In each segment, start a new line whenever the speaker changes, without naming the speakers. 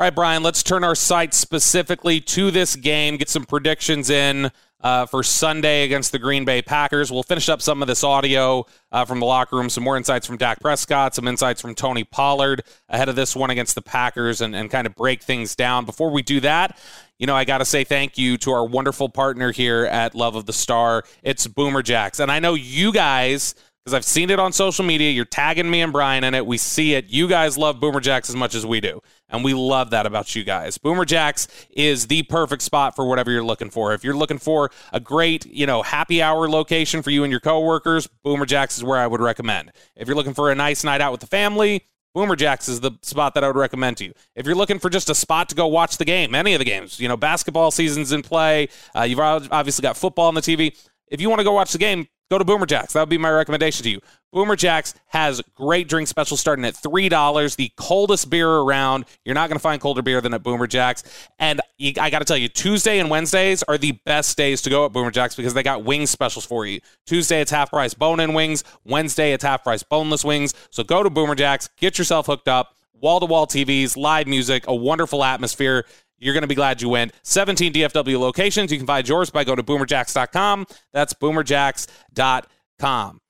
All right, Bryan, let's turn our sights specifically to this game, get some predictions in uh, for Sunday against the Green Bay Packers. We'll finish up some of this audio uh, from the locker room, some more insights from Dak Prescott, some insights from Tony Pollard ahead of this one against the Packers, and, and kind of break things down. Before we do that, you know, I got to say thank you to our wonderful partner here at Love of the Star. It's Boomer Jacks. And I know you guys because I've seen it on social media. You're tagging me and Bryan in it. We see it. You guys love Boomer Jacks as much as we do. And we love that about you guys. Boomer Jacks is the perfect spot for whatever you're looking for. If you're looking for a great, you know, happy hour location for you and your coworkers, Boomer Jacks is where I would recommend. If you're looking for a nice night out with the family, Boomer Jacks is the spot that I would recommend to you. If you're looking for just a spot to go watch the game, any of the games, you know, basketball season's in play, uh, you've obviously got football on the TV. If you want to go watch the game, go to Boomer Jacks. That would be my recommendation to you. Boomer Jacks has great drink specials starting at $3, the coldest beer around. You're not going to find colder beer than at Boomer Jacks. And I got to tell you, Tuesday and Wednesdays are the best days to go at Boomer Jacks because they got wing specials for you. Tuesday, it's half price bone in wings. Wednesday, it's half price boneless wings. So go to Boomer Jacks, get yourself hooked up. Wall to wall TVs, live music, a wonderful atmosphere. You're going to be glad you went. 17 DFW locations. You can find yours by going to boomerjacks.com. That's boomerjacks.com.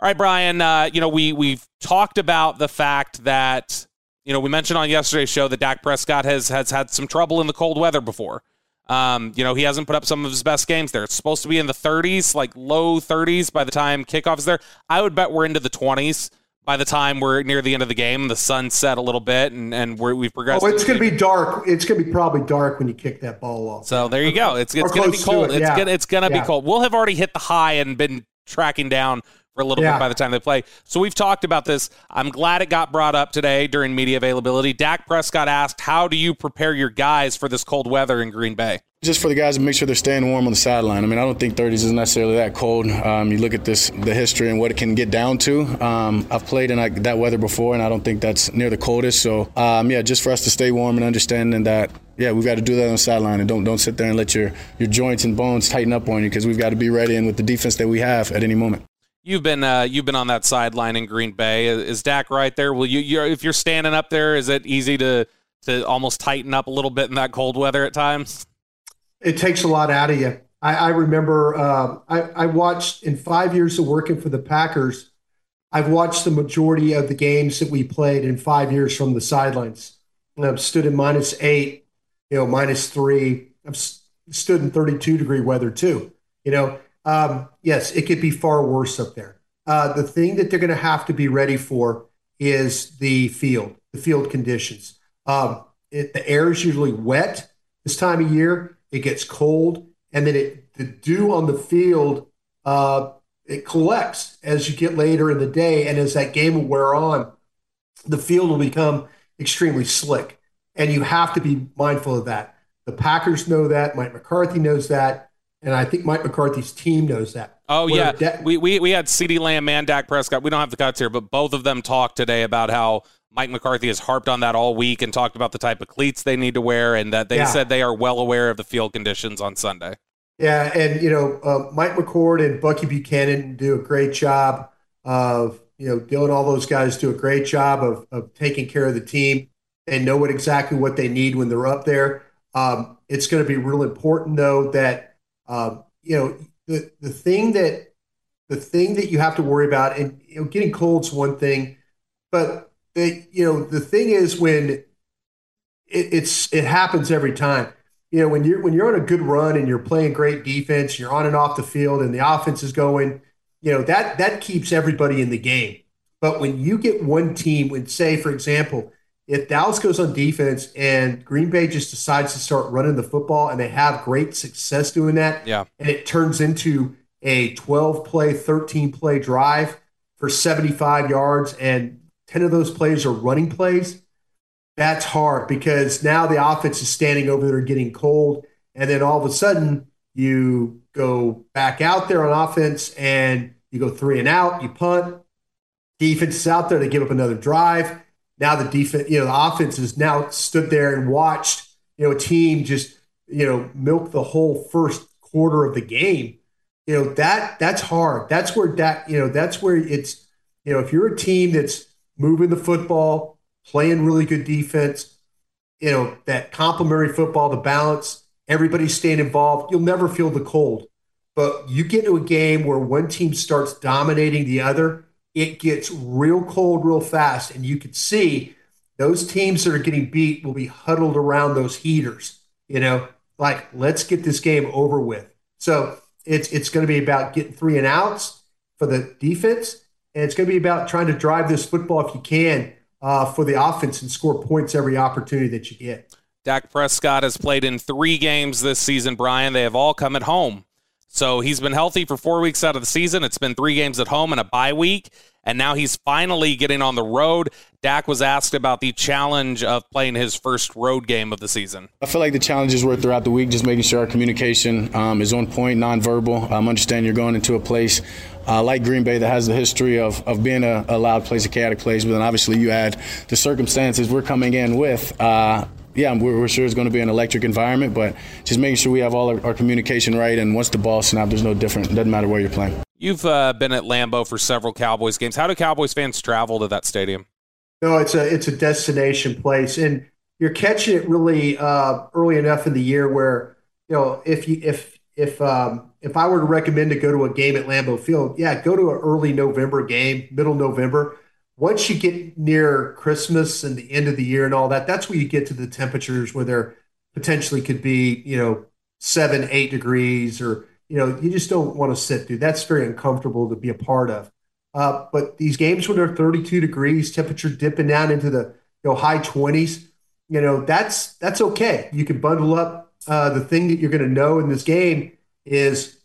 All right, Bryan. Uh, you know we we've talked about the fact that you know we mentioned on yesterday's show that Dak Prescott has has had some trouble in the cold weather before. Um, you know he hasn't put up some of his best games there. It's supposed to be in the 30s, like low 30s by the time kickoff is there. I would bet we're into the 20s by the time we're near the end of the game, the sun set a little bit, and and we have progressed.
Oh, it's going to be dark. It's going to be probably dark when you kick that ball off.
So there you go. It's it's going to be cold. It. Yeah. It's gonna it's going to yeah. be cold. We'll have already hit the high and been tracking down for a little yeah. bit by the time they play. So we've talked about this. I'm glad it got brought up today during media availability. Dak Prescott asked, "How do you prepare your guys for this cold weather in Green Bay?"
Just for the guys to make sure they're staying warm on the sideline. I mean, I don't think 30s is necessarily that cold. Um, you look at this, the history and what it can get down to. Um, I've played in that weather before, and I don't think that's near the coldest. So, um, yeah, just for us to stay warm and understanding that, yeah, we've got to do that on the sideline, and don't don't sit there and let your your joints and bones tighten up on you because we've got to be ready and with the defense that we have at any moment.
You've been uh, you've been on that sideline in Green Bay. Is Dak right there? Will you you're, if you're standing up there? Is it easy to to almost tighten up a little bit in that cold weather at times?
it takes a lot out of you. I, I remember uh, I, I, watched in five years of working for the Packers. I've watched the majority of the games that we played in five years from the sidelines. I've stood in minus eight, you know, minus three. I've stood in 32 degree weather too. You know, yes, it could be far worse up there. Uh, the thing that they're going to have to be ready for is the field, the field conditions. Um, it, the air is usually wet this time of year it gets cold, and then it the dew on the field uh, it collects as you get later in the day, and as that game will wear on, the field will become extremely slick, and you have to be mindful of that. The Packers know that. Mike McCarthy knows that. And I think Mike McCarthy's team knows that.
Oh, yeah. De- we, we, we had CeeDee Lamb and Dak Prescott. We don't have the cuts here, but both of them talked today about how Mike McCarthy has harped on that all week and talked about the type of cleats they need to wear, and that they yeah. said they are well aware of the field conditions on Sunday.
Yeah, and you know, uh, Mike McCord and Bucky Buchanan do a great job of you know, Dylan. All those guys do a great job of of taking care of the team and know what exactly what they need when they're up there. Um, it's going to be real important though that um, you know the the thing that the thing that you have to worry about, and you know, getting cold's one thing, but the you know the thing is when it, it's it happens every time. You know when you're when you're on a good run and you're playing great defense, you're on and off the field, and the offense is going. You know that that keeps everybody in the game. But when you get one team, when say for example, if Dallas goes on defense and Green Bay just decides to start running the football and they have great success doing that,
yeah,
and it turns into a 12 play, 13 play drive for 75 yards and 10 of those plays are running plays, that's hard because now the offense is standing over there getting cold. And then all of a sudden, you go back out there on offense and you go three and out, you punt. Defense is out there, they give up another drive. Now the defense, you know, the offense has now stood there and watched, you know, a team just, you know, milk the whole first quarter of the game. You know, that that's hard. That's where that, you know, that's where it's, you know, if you're a team that's moving the football, playing really good defense. you know, that complementary football, the balance, everybody staying involved, you'll never feel the cold. But you get to a game where one team starts dominating the other, it gets real cold real fast. And you can see those teams that are getting beat will be huddled around those heaters, you know, like let's get this game over with. So it's it's going to be about getting three and outs for the defense, and it's going to be about trying to drive this football if you can uh, for the offense and score points every opportunity that you get.
Dak Prescott has played in three games this season, Bryan. They have all come at home. So he's been healthy for four weeks out of the season. It's been three games at home and a bye week. And now he's finally getting on the road. Dak was asked about the challenge of playing his first road game of the season.
I feel like the challenges were throughout the week, just making sure our communication um, is on point, nonverbal. Um, understand you're going into a place uh, like Green Bay that has the history of, of being a, a loud place, a chaotic place, but then obviously you add the circumstances we're coming in with. Uh, yeah, we're, we're, sure it's going to be an electric environment, but just making sure we have all our, our communication right. And once the ball snaps, there's no different. It doesn't matter where you're playing.
You've uh, been at Lambeau for several Cowboys games. How do Cowboys fans travel to that stadium?
No, it's a it's a destination place, and you're catching it really uh, early enough in the year where you know if you if if um, if I were to recommend to go to a game at Lambeau Field, yeah, go to an early November game, middle November once you get near Christmas and the end of the year and all that, that's where you get to the temperatures where there potentially could be, you know, seven, eight degrees, or, you know, you just don't want to sit through. That's very uncomfortable to be a part of. Uh, but these games when they're 32 degrees, temperature dipping down into the you know high 20s, you know, that's that's okay. You can bundle up. Uh, the thing that you're going to know in this game is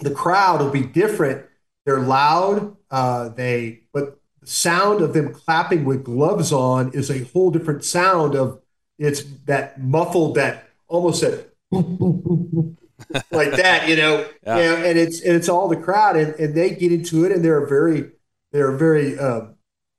the crowd will be different. They're loud. Uh, they but sound of them clapping with gloves on is a whole different sound of it's that muffled that almost that like that you know? Yeah. You know, and it's and it's all the crowd and, and they get into it and they're a very they're a very uh,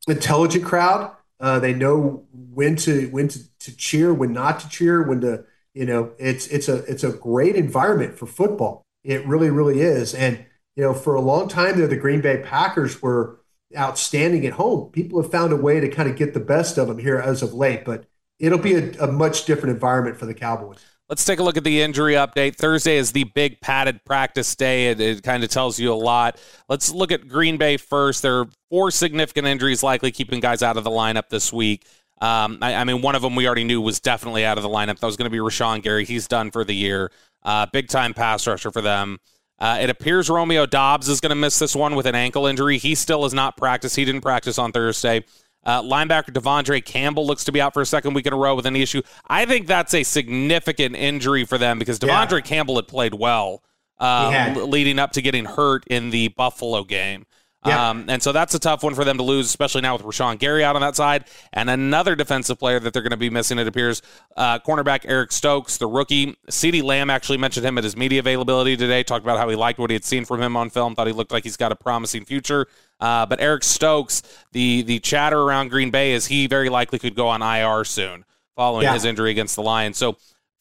intelligent crowd. Uh, they know when to when to, to cheer when not to cheer when to you know it's it's a it's a great environment for football. It really really is. And you know for a long time there the green bay packers were outstanding at home. People have found a way to kind of get the best of them here as of late, but it'll be a, a much different environment for the Cowboys.
Let's take a look at the injury update. Thursday is the big padded practice day. It, it, kind of tells you a lot. Let's look at Green Bay first. There are four significant injuries likely keeping guys out of the lineup this week. Um, I, I, mean, one of them we already knew was definitely out of the lineup. That was going to be Rashan Gary. He's done for the year. Uh, big time pass rusher for them. Uh, it appears Romeo Doubs is going to miss this one with an ankle injury. He still has not practiced. He didn't practice on Thursday. Uh, linebacker De'Vondre Campbell looks to be out for a second week in a row with an issue. I think that's a significant injury for them because De'Vondre yeah. Campbell had played well uh, leading up to getting hurt in the Buffalo game. Yeah. Um, and so that's a tough one for them to lose, especially now with Rashan Gary out on that side. And another defensive player that they're going to be missing, it appears, uh, cornerback Eric Stokes, the rookie. CeeDee Lamb actually mentioned him at his media availability today, talked about how he liked what he had seen from him on film, thought he looked like he's got a promising future. Uh, but Eric Stokes, the the chatter around Green Bay is he very likely could go on IR soon following yeah. his injury against the Lions. So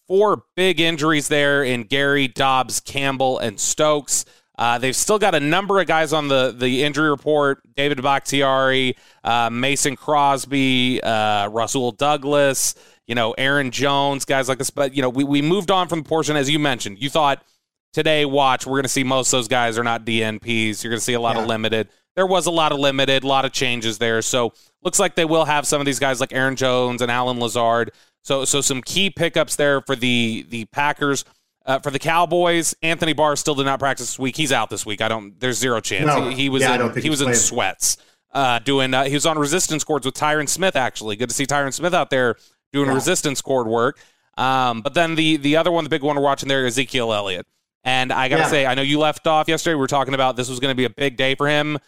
four big injuries there in Gary, Doubs, Campbell, and Stokes. Uh, they've still got a number of guys on the, the injury report David Bakhtiari, uh, Mason Crosby, uh, Rasul Douglas, you know, Aaron Jones, guys like this. But, you know, we, we moved on from the portion, as you mentioned. You thought today, watch, we're going to see most of those guys are not DNPs. You're going to see a lot yeah. of limited. There was a lot of limited, a lot of changes there. So looks like they will have some of these guys like Aaron Jones and Allen Lazard. So, so some key pickups there for the the Packers. Uh, for the Cowboys, Anthony Barr still did not practice this week. He's out this week. I don't. There's zero chance. No, he, he, was. Yeah, in, he was in sweats. Uh, doing. Uh, he was on resistance cords with Tyron Smith. Actually, good to see Tyron Smith out there doing yeah. resistance cord work. Um, but then the the other one, the big one we're watching there, Ezekiel Elliott. And I gotta yeah. say, I know you left off yesterday. We were talking about this was going to be a big day for him.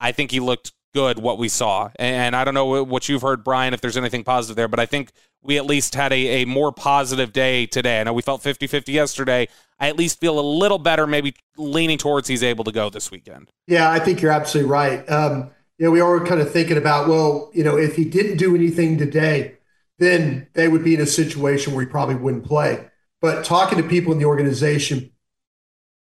I think he looked good what we saw. And I don't know what you've heard, Bryan, if there's anything positive there, but I think we at least had a, a more positive day today. I know we felt 50 50 yesterday. I at least feel a little better, maybe leaning towards he's able to go this weekend.
Yeah, I think you're absolutely right. Um, you know, we are kind of thinking about, well, you know, if he didn't do anything today, then they would be in a situation where he probably wouldn't play. But talking to people in the organization,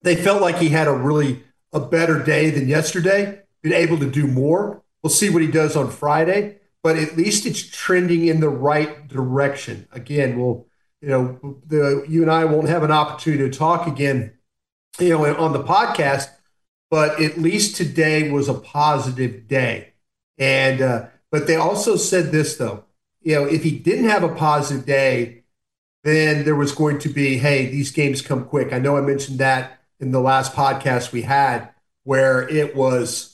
they felt like he had a really a better day than yesterday been able to do more. We'll see what he does on Friday. but at least it's trending in the right direction. Again, we'll, you know, the you and I won't have an opportunity to talk again, you know, on the podcast, but at least today was a positive day. And uh, but they also said this though, you know, if he didn't have a positive day, then there was going to be, hey, these games come quick. I know I mentioned that in the last podcast we had, where it was,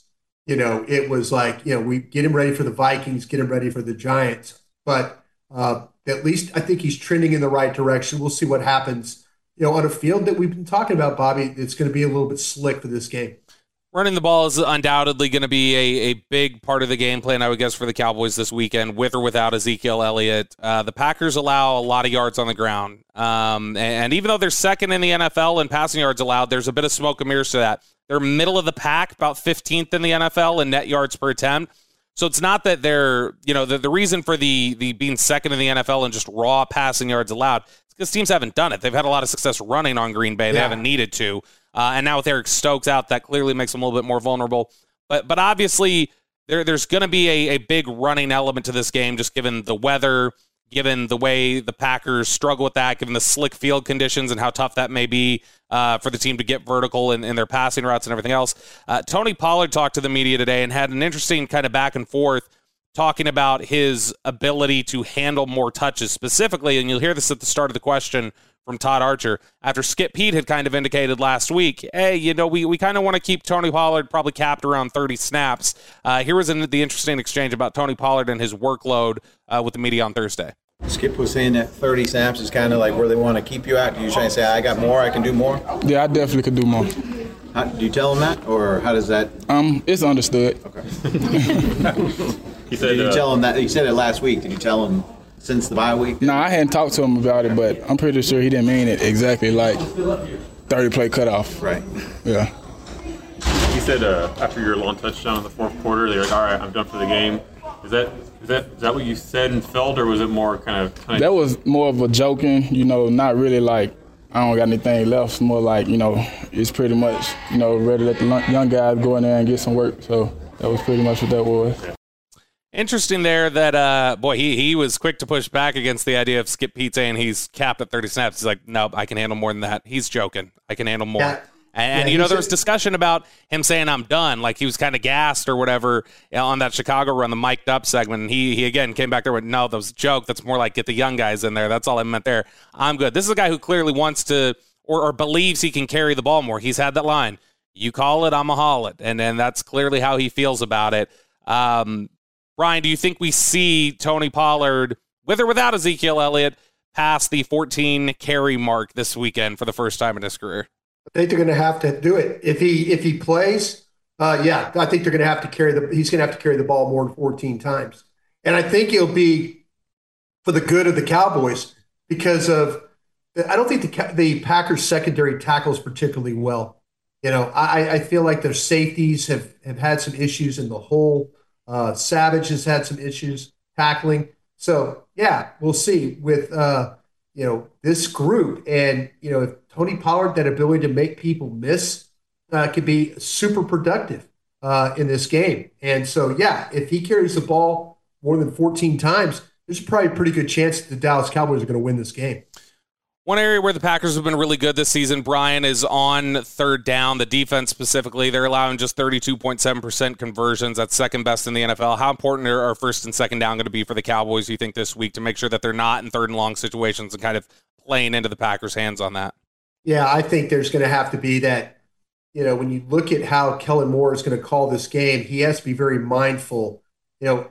you know, it was like, you know, we get him ready for the Vikings, get him ready for the Giants. But uh, at least I think he's trending in the right direction. We'll see what happens, you know, on a field that we've been talking about, Bobby. It's going to be a little bit slick for this game.
Running the ball is undoubtedly going to be a, a big part of the game plan, I would guess, for the Cowboys this weekend, with or without Ezekiel Elliott. Uh, the Packers allow a lot of yards on the ground. Um, and, and even though they're second in the NFL in passing yards allowed, there's a bit of smoke and mirrors to that. They're middle of the pack, about 15th in the NFL in net yards per attempt. So it's not that they're, you know, the, the reason for the the being second in the NFL and just raw passing yards allowed is because teams haven't done it. They've had a lot of success running on Green Bay. They yeah. haven't needed to. Uh, and now with Eric Stokes out, that clearly makes them a little bit more vulnerable. But but obviously there there's going to be a, a big running element to this game, just given the weather, given the way the Packers struggle with that, given the slick field conditions and how tough that may be uh, for the team to get vertical in, in their passing routes and everything else. Uh, Tony Pollard talked to the media today and had an interesting kind of back and forth talking about his ability to handle more touches specifically. And you'll hear this at the start of the question from Todd Archer after Skip Peete had kind of indicated last week, hey, you know, we, we kind of want to keep Tony Pollard probably capped around 30 snaps. Uh, here was an, the interesting exchange about Tony Pollard and his workload uh, with the media on Thursday.
Skip was saying that 30 snaps is kind of like where they want to keep you at. Do you try and say, I got more, I can do more?
Yeah, I definitely could do more.
How, do you tell them that, or how does that?
Um, it's understood.
Okay. he said, Did you uh, tell him that? You said it last week. Did you tell him since the bye week?
No, I hadn't talked to him about it, but I'm pretty sure he didn't mean it exactly like 30 play cutoff.
Right.
Yeah.
He said uh, after your long touchdown in the fourth quarter, they're like, "All right, I'm done for the game." Is that is that is that what you said and felt, or was it more kind of? Kind of
that was more of a joking, you know, not really like I don't got anything left. It's more like you know, it's pretty much you know ready to let the young guys go in there and get some work. So that was pretty much what that was.
Interesting there that uh boy he he was quick to push back against the idea of Skip Peete saying he's capped at 30 snaps. He's like, nope, I can handle more than that. He's joking. I can handle more. And, yeah, you know, there was discussion about him saying I'm done, like he was kind of gassed or whatever on that Chicago run, the mic'd up segment. And he he again came back there with no, that was a joke. That's more like get the young guys in there. That's all I meant there. I'm good. This is a guy who clearly wants to or, or believes he can carry the ball more. He's had that line. You call it, I'm a haul it. And and that's clearly how he feels about it. Um, Bryan, do you think we see Tony Pollard, with or without Ezekiel Elliott, pass the 14 carry mark this weekend for the first time in his career?
I think they're going to have to do it if he if he plays. Uh, yeah, I think they're going to have to carry the. He's going to have to carry the ball more than 14 times, and I think it'll be for the good of the Cowboys because of. I don't think the the Packers secondary tackles particularly well. You know, I, I feel like their safeties have have had some issues in the hole. Uh, Savage has had some issues tackling. So yeah, we'll see with uh, you know this group, and you know if Tony Pollard that ability to make people miss uh, could be super productive uh, in this game. And so yeah, if he carries the ball more than 14 times, there's probably a pretty good chance that the Dallas Cowboys are going to win this game.
One area where the Packers have been really good this season, Bryan, is on third down. The defense specifically, they're allowing just 32.7% conversions. That's second best in the NFL. How important are first and second down going to be for the Cowboys, you think, this week to make sure that they're not in third and long situations and kind of playing into the Packers' hands on that?
Yeah, I think there's going to have to be that, you know, when you look at how Kellen Moore is going to call this game, he has to be very mindful. You know,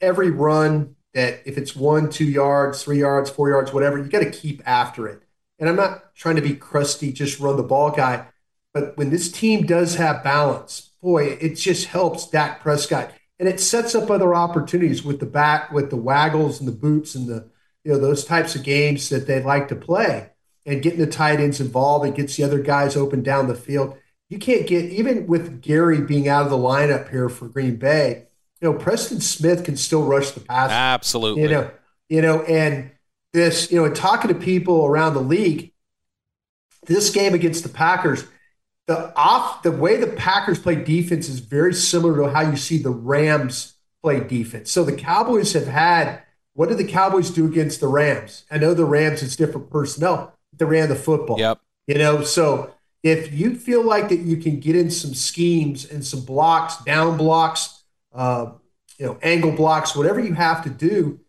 every run that if it's one, two yards, three yards, four yards, whatever, you got to keep after it. And I'm not trying to be crusty, just run the ball guy. But when this team does have balance, boy, it just helps Dak Prescott. And it sets up other opportunities with the back, with the waggles and the boots and the, you know, those types of games that they like to play and getting the tight ends involved. It gets the other guys open down the field. You can't get, even with Gary being out of the lineup here for Green Bay, you know, Preston Smith can still rush the passer.
Absolutely.
You know, you know, and this, you know, and talking to people around the league, this game against the Packers, the off the way the Packers play defense is very similar to how you see the Rams play defense. So the Cowboys have had what did the Cowboys do against the Rams? I know the Rams is different personnel. They ran the football.
Yep.
You know, so if you feel like that you can get in some schemes and some blocks, down blocks, you know, angle blocks, whatever you have to do,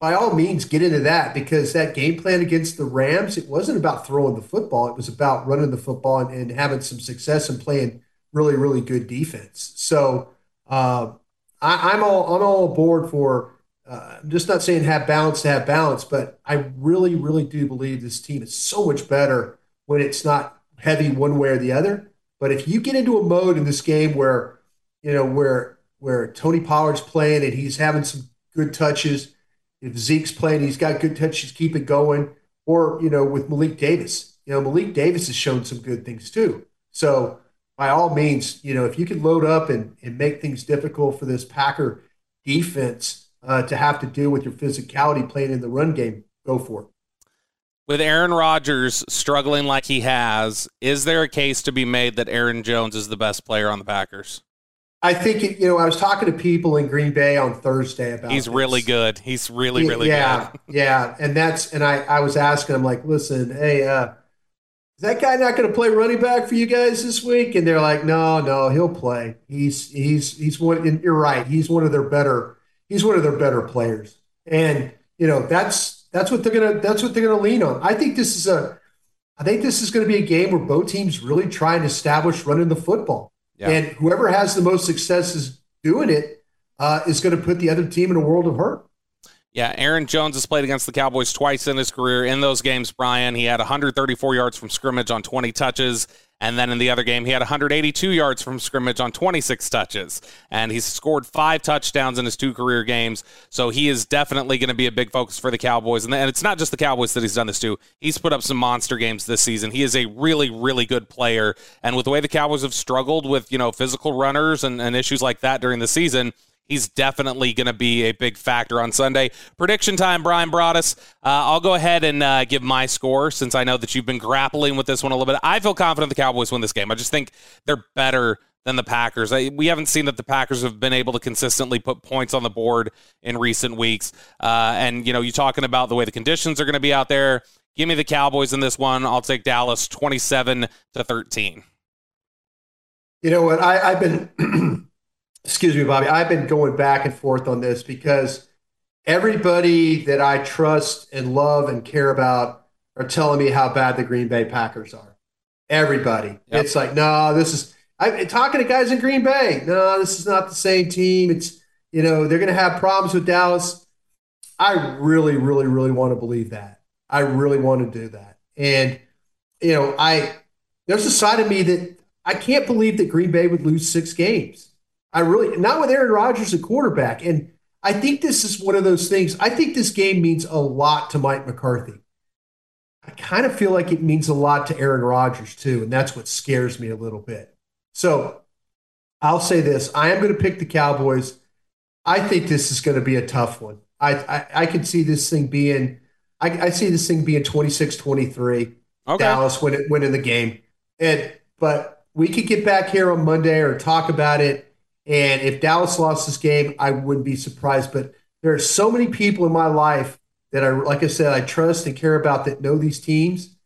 by all means get into that because that game plan against the Rams, it wasn't about throwing the football. It was about running the football and, and having some success and playing really, really good defense. So uh, I, am all I'm all aboard for. Uh, I'm just not saying have balance to have balance, but I really, really do believe this team is so much better when it's not heavy one way or the other. But if you get into a mode in this game where, you know, where where Tony Pollard's playing and he's having some good touches, if Zeke's playing, he's got good touches, keep it going. Or, you know, with Malik Davis. You know, Malik Davis has shown some good things too. So by all means, you know, if you can load up and, and make things difficult for this Packer defense uh, to have to deal with your physicality playing in the run game, go for it.
With Aaron Rodgers struggling like he has, is there a case to be made that Aaron Jones is the best player on the Packers?
I think you know I was talking to people in Green Bay on Thursday about.
He's
this.
really good. He's really really
yeah,
good.
Yeah, and that's and I I was asking him like, listen, hey, uh, is that guy not going to play running back for you guys this week? And they're like, no, no, he'll play. He's he's he's one. you're right. He's one of their better. He's one of their better players. And you know that's that's what they're gonna that's what they're gonna lean on. I think this is a. I think this is going to be a game where both teams really try and establish running the football. Yeah. And whoever has the most successes doing it uh, is going to put the other team in a world of hurt.
Yeah, Aaron Jones has played against the Cowboys twice in his career. In those games, Bryan, he had 134 yards from scrimmage on 20 touches. And then in the other game, he had 182 yards from scrimmage on 26 touches. And he's scored five touchdowns in his two career games. So he is definitely going to be a big focus for the Cowboys. And it's not just the Cowboys that he's done this to. He's put up some monster games this season. He is a really, really good player. And with the way the Cowboys have struggled with, you know, physical runners and, and issues like that during the season, he's definitely going to be a big factor on Sunday. Prediction time, Bryan Broaddus. Uh, I'll go ahead and uh, give my score since I know that you've been grappling with this one a little bit. I feel confident the Cowboys win this game. I just think they're better than the Packers. I, we haven't seen that the Packers have been able to consistently put points on the board in recent weeks. Uh, and, you know, you're talking about the way the conditions are going to be out there. Give me the Cowboys in this one. I'll take Dallas 27 to 13.
You know what? I, I've been excuse me, Bobby, I've been going back and forth on this because everybody that I trust and love and care about are telling me how bad the Green Bay Packers are. Everybody. Yep. It's like, no, this is I'm talking to guys in Green Bay. No, this is not the same team. It's you know, they're gonna have problems with Dallas. I really, really, really want to believe that. I really want to do that. And you know, I there's a side of me that I can't believe that Green Bay would lose six games. I really not with Aaron Rodgers at quarterback. And I think this is one of those things. I think this game means a lot to Mike McCarthy. I kind of feel like it means a lot to Aaron Rodgers too, and that's what scares me a little bit. So I'll say this: I am going to pick the Cowboys. I think this is going to be a tough one. I I, I can see this thing being. I, I see this thing being 26-23. Okay. Dallas winning winning the game, and but we could get back here on Monday or talk about it and if Dallas lost this game, I wouldn't be surprised. But there are so many people in my life that I, like I said, I trust and care about that know these teams,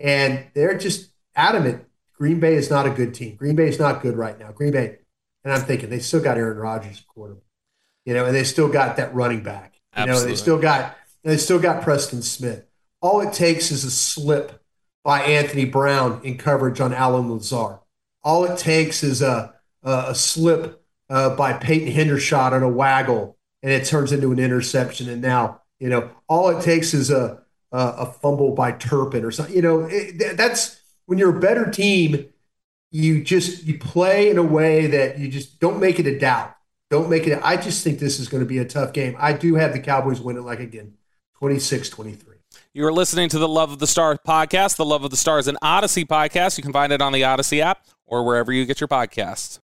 and they're just adamant. Green Bay is not a good team. Green Bay is not good right now. Green Bay, and I'm thinking they still got Aaron Rodgers quarterback, you know, and they still got that running back, you Absolutely. know, they still got they still got Preston Smith. All it takes is a slip by Anthony Brown in coverage on Allen Lazard. All it takes is a a, a slip uh, by Peyton Hendershot on a waggle, and it turns into an interception. And now, you know, all it takes is a a, a fumble by Turpin or something. You know, it, that's when you're a better team. You just you play in a way that you just don't make it a doubt. Don't make it. I just think this is going to be a tough game. I do have the Cowboys win it like again, 26-23.
You are listening to the Love of the Stars podcast. The Love of the Stars, an Audacy podcast. You can find it on the Audacy app or wherever you get your podcasts.